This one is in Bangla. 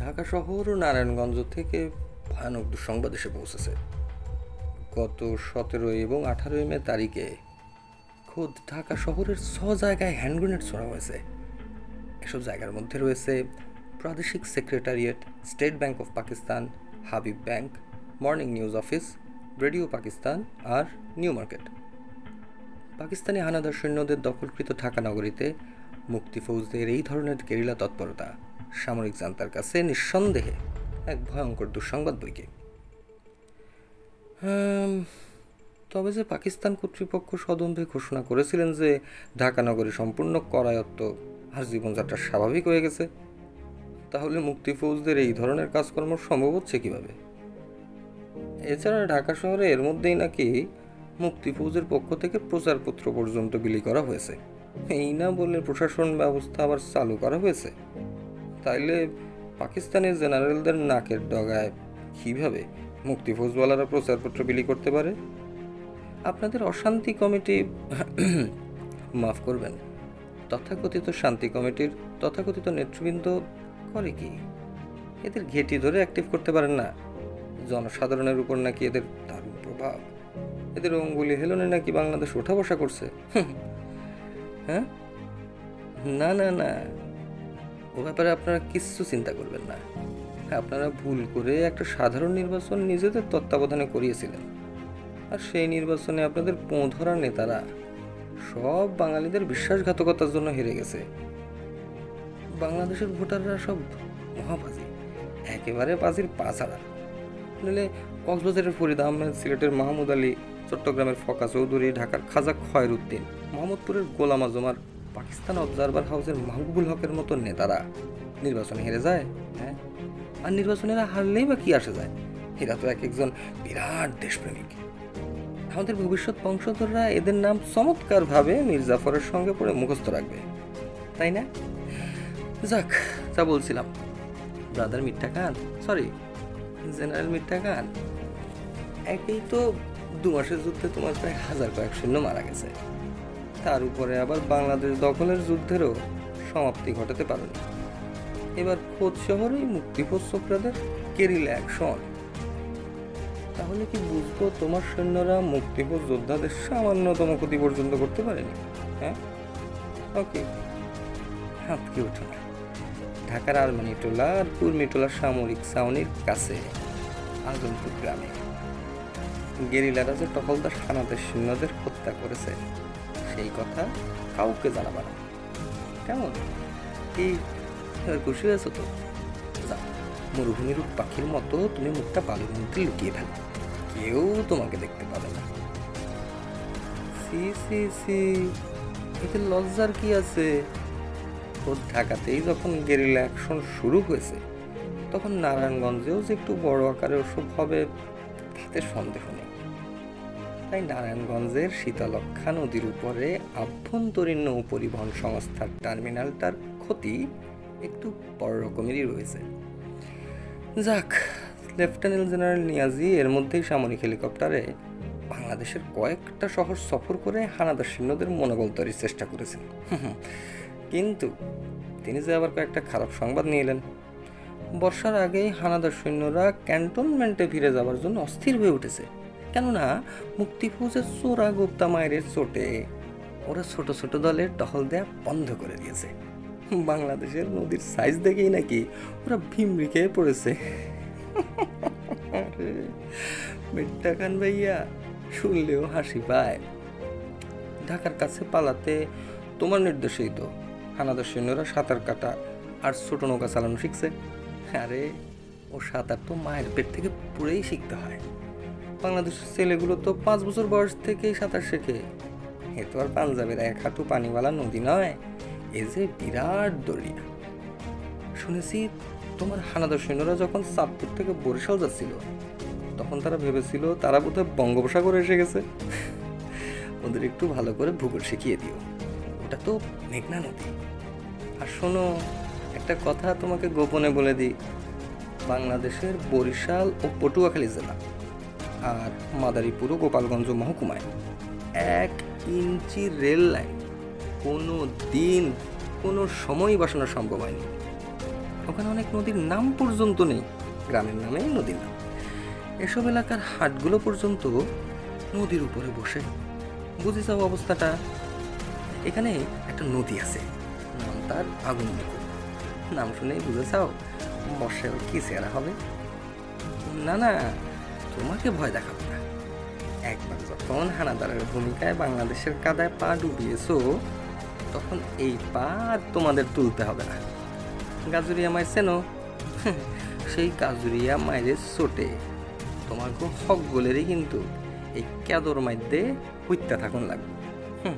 ঢাকা শহর ও নারায়ণগঞ্জ থেকে ভয়ানক দুঃসংবাদ এসে পৌঁছেছে। গত সতেরোই এবং আঠারোই মে তারিখে খোদ ঢাকা শহরের ছ জায়গায় হ্যান্ড গ্রেনেড ছোড়া হয়েছে। এসব জায়গার মধ্যে রয়েছে প্রাদেশিক secretariat, state bank of Pakistan, Habib bank, morning news office, radio Pakistan R new market. Pakistani হানাদার সৈন্যদের দখলকৃত ঢাকা নগরীতে মুক্তি ফৌজদের এই ধরনের গেরিলা তৎপরতা সামরিক জান্তার কাছে নিঃসন্দেহে এক ভয়ঙ্কর দুঃসংবাদ বইকে। তবে যে পাকিস্তান কর্তৃপক্ষ সদম্ভে ঘোষণা করেছিলেন যে ঢাকা নগরী সম্পূর্ণ করায়ত্ত আর জীবনযাত্রা স্বাভাবিক হয়ে গেছে, তাহলে মুক্তি ফৌজদের এই ধরনের কাজকর্ম সম্ভব হচ্ছে কীভাবে? এছাড়া ঢাকা শহরে এর মধ্যেই নাকি মুক্তি ফৌজের পক্ষ থেকে প্রচারপত্র পর্যন্ত বিলি করা হয়েছে। এই না বললে প্রশাসন ব্যবস্থা আবার চালু করা হয়েছে। তাইলে পাকিস্তানের জেনারেলদের নাকের ডগায় কীভাবে মুক্তি ফৌজওয়ালারা প্রচারপত্র বিলি করতে পারে? আপনাদের অশান্তি কমিটি মাফ করবেন। তথাকথিত শান্তি কমিটির তথাকথিত নেতৃবৃন্দ করে কি? এদের ঘেটি ধরে অ্যাক্টিভ করতে পারেন না। জনসাধারণের উপর নাকি এদের দারুণ প্রভাব। এদের অঙ্গুলি হেলনে নাকি বাংলাদেশ ওঠা বসা করছে। হ্যাঁ? না না না। ও ব্যাপারে আপনারা কিচ্ছু চিন্তা করবেন না। আপনারা ভুল করে একটা সাধারণ নির্বাচন নিজেদের তত্ত্বাবধানে করিয়েছিলেন। আর সেই নির্বাচনে আপনাদের পোঁ ধরা নেতারা সব বাঙালিদের বিশ্বাসঘাতকতার জন্য হেরে গেছে। বাংলাদেশের ভোটাররা সব মহাবাজি একেবারে বাজির পাছাড়া নইলে কক্সবাজারের ফরিদ আহমেদ সিলেটের মাহমুদ আলী, চট্টগ্রামের ফকা চৌধুরী, ঢাকার খাজা খয়রুদ্দিন মোহাম্মদপুরের গোলাম আজম আর পাকিস্তান অবজারভার হাউসের মাহবুবুল হকের মতো নেতারা নির্বাচনে হেরে যায় হ্যাঁ? আর নির্বাচনেরা হারলেই বা কি আসে যায়? এরা তো এক একজন বিরাট দেশপ্রেমিক। আমাদের ভবিষ্যৎ বংশধররা এদের নাম চমৎকারভাবে মির্জাফরের সঙ্গে পড়ে মুখস্থ রাখবে, তাই না? যাক, যা বলছিলাম। ব্রাদার মিঠা খান সরি জেনারেল মিঠা খান, একেই তো দু মাসের যুদ্ধে তোমার প্রায় হাজার কয়েক শূন্য মারা গেছে। তার উপরে আবার বাংলাদেশ দখলের যুদ্ধেরও সমাপ্তি ঘটাতে পারেনি এবার খোদ শহরেই মুক্তিপোষ ছোকরাদের কেরিলা অ্যাকশন। তাহলে কি বুঝব তোমার সৈন্যরা মুক্তিপোষ যোদ্ধাদের সামান্যতম ক্ষতি পর্যন্ত করতে পারেনি? হ্যাঁ? ওকে। হাত কি ওঠে না। ঢাকার আরমানি টোলা আর কুর্মিটোলা সামরিক ছাউনির কাছে, আজমপুর গ্রামে। গেরিলারা যে টহলদার হানাদের সৈন্যদের হত্যা করেছে সেই কথা কাউকে জানাবা না। কেমন? এবার খুশি হয়েছো তো? যাও মরুভূমির পাখির মতো তুমি মুখটা বালুর মধ্যে লুকিয়ে ফেলো। কেউ তোমাকে দেখতে পাবে না। সি সি সি, এতে লজ্জার কি আছে? খোদ ঢাকাতেই যখন গেরিলা অ্যাকশন শুরু হয়েছে, তখন নারায়ণগঞ্জেও যে একটু বড় আকারে ওসব হবে, তাতে সন্দেহ নেই। তাই নারায়ণগঞ্জের শীতলক্ষা নদীর উপরে আভ্যন্তরীণ নৌ পরিবহন সংস্থার টার্মিনালটার ক্ষতি একটু বড় রকমেরই রয়েছে। যাক, লেফটেন্যান্ট জেনারেল নিয়াজি এর মধ্যেই সামরিক হেলিকপ্টারে বাংলাদেশের কয়েকটা শহর সফর করে হানাদার সৈন্যদের মনোবল তৈরির চেষ্টা করেছেন। কিন্তু তিনি যে আবার কয়েকটা খারাপ সংবাদ নিয়ে এলেন। বর্ষার আগেই হানাদার সৈন্যরা ক্যান্টনমেন্টে ফিরে যাওয়ার জন্য অস্থির হয়ে উঠেছে। কেননা মুক্তিফৌজের চোরা গুপ্তা মায়ের চোটে ওরা ছোট ছোট দলে টহল দেয়া বন্ধ করে দিয়েছে। বাংলাদেশের নদীর সাইজ দেখেই নাকি ওরা ভিমরি খেয়ে পড়েছে। মিথ্যা খান ভাইয়া, শুনলেও হাসি পায়। ঢাকার কাছে পালাতে তোমার নির্দেশেই তো। হানাদার সৈন্যরা সাঁতার কাটা আর ছোট নৌকা চালানো শিখছে। আরে, ও সাঁতার তো মায়ের পেট থেকে পুরেই শিখতে হয়। বাংলাদেশের ছেলেগুলো তো পাঁচ বছর বয়স থেকেই সাঁতার শেখে। এ তো আর পাঞ্জাবের এক হাঁটু পানিওয়ালা নদী নয়, এ যে বিরাট দরিয়া শুনেছি তোমার হানাদার সৈন্যরা যখন চাঁদপুর থেকে বরিশাল যাচ্ছিল, তখন তারা ভেবেছিল তারা বোধহয় বঙ্গোপসাগরে এসে গেছে। ওদের একটু ভালো করে ভূগোল শিখিয়ে দিও। ওটা তো মেঘনা নদী। আর শোনো, একটা কথা তোমাকে গোপনে বলে দিই। বাংলাদেশের বরিশাল ও পটুয়াখালী জেলা আর মাদারীপুর ও গোপালগঞ্জ মহকুমায়। এক ইঞ্চি রেল লাইন কোনো দিন, কোনো সময়ই বসানো সম্ভব হয়নি। ওখানে অনেক নদীর নাম পর্যন্ত নেই, গ্রামের নামে নদীর নাম। এসব এলাকার হাটগুলো পর্যন্ত নদীর উপরে বসে। বুঝে যাও অবস্থাটা। এখানে একটা নদী আছে, নাম তার আগুন নাম শুনেই বুঝে চাও বর্ষায় কি চেহারা হবে? না না তোমাকে ভয় দেখাবো না। একবার যখন হানাদারের ভূমিকায় বাংলাদেশের কাদায় পা ডুবিয়েছো, তখন এই পা আর তোমাদের তুলতে হবে না। গাজুরিয়া মায়ের চেনো সেই গাজুরিয়া মায়ের চোটে তোমাকে হক গোলেরই কিন্তু এই ক্যাদর মাইদ্যে হইতে থাকুন লাগবে। হুম।